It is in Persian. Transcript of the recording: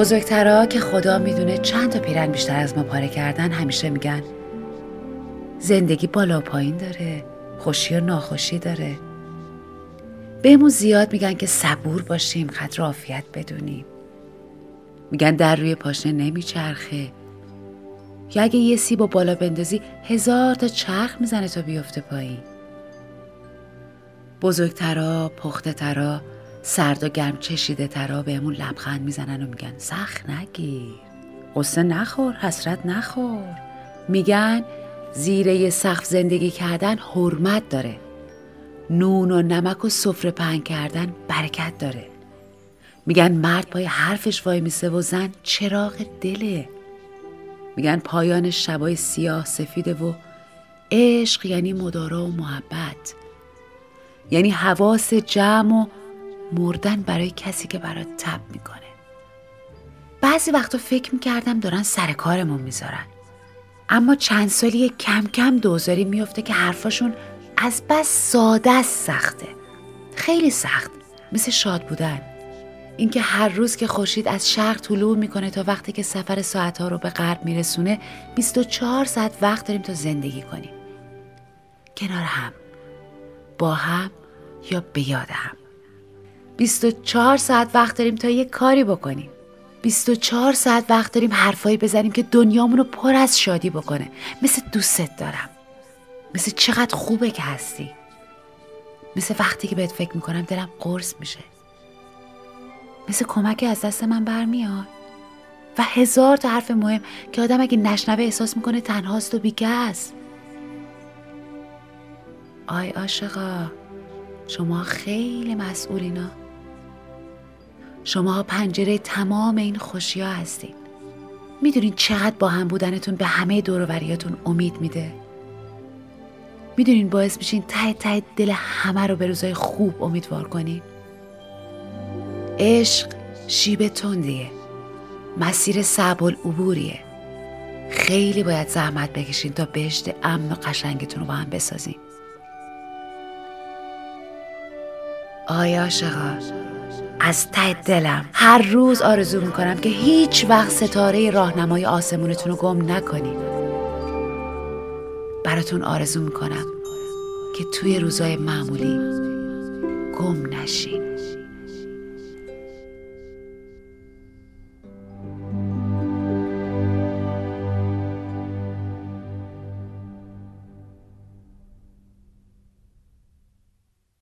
بزرگترها که خدا می‌دونه چند تا پیرن بیشتر از ما پاره کردن همیشه میگن. زندگی بالا پایین داره خوشی و ناخوشی داره. بهمون زیاد میگن که صبور باشیم قدر عافیت بدونیم. میگن در روی پاشنه نمیچرخه. یا اگه یه سیب و بالا بندازی هزار تا چرخ می‌زنه تا بیفته پایین. بزرگترا پخته ترا سرد و گرم چشیده ترا بهمون لبخند می‌زنن و میگن سخت نگیر قصه نخور حسرت نخور. میگن زیره سقف زندگی کردن حرمت داره. نون و نمک و سفره پهن کردن برکت داره. میگن مرد پای حرفش وای میسه و زن چراغ دله. میگن پایان شبای سیاه سفیده و عشق یعنی مدارا و محبت. یعنی حواس جمع و مردن برای کسی که برات تب می‌کنه. بعضی وقتا فکر می‌کردم دارن سر کارمون می‌ذارن. اما چند سالی کم کم دوزاری میفته که حرفاشون از بس ساده سخته. خیلی سخت. مثل شاد بودن. اینکه هر روز که خورشید از شرق طلوع می‌کنه تا وقتی که سفر ساعتها رو به غرب میرسونه 24 ساعت وقت داریم تا زندگی کنیم. کنار هم. با هم یا به یاد هم. 24 ساعت وقت داریم تا یه کاری بکنیم. 24 ساعت وقت داریم حرفایی بزنیم که دنیامون رو پر از شادی بکنه. مثل دوستت دارم. مثل چقدر خوبه که هستی. مثل وقتی که بهت فکر می‌کنم دلم قرص میشه. مثل کمکی از دست من برمیاد. و هزار تا حرف مهم که آدم اگه نشنوه احساس می‌کنه تنهاست و بیگست آی عاشقا شما خیلی مسئولینا شما پنجره تمام این خوشی ها هستین. می‌دونین چقدر با هم بودنتون به همه دوروبریاتون امید میده؟ می‌دونین باعث میشین ته ته دل همه رو به روزای خوب امیدوار کنین؟ عشق شیب تندیه. مسیر صعب العبوریه خیلی باید زحمت بکشین تا بهشت امن و قشنگتون رو با هم بسازین. آیا عاشقا. از ته دلم. هر روز آرزو می‌کنم که هیچ وقت ستاره راهنمای آسمونتون رو گم نکنیم براتون آرزو می‌کنم که توی روزای معمولی گم نشین.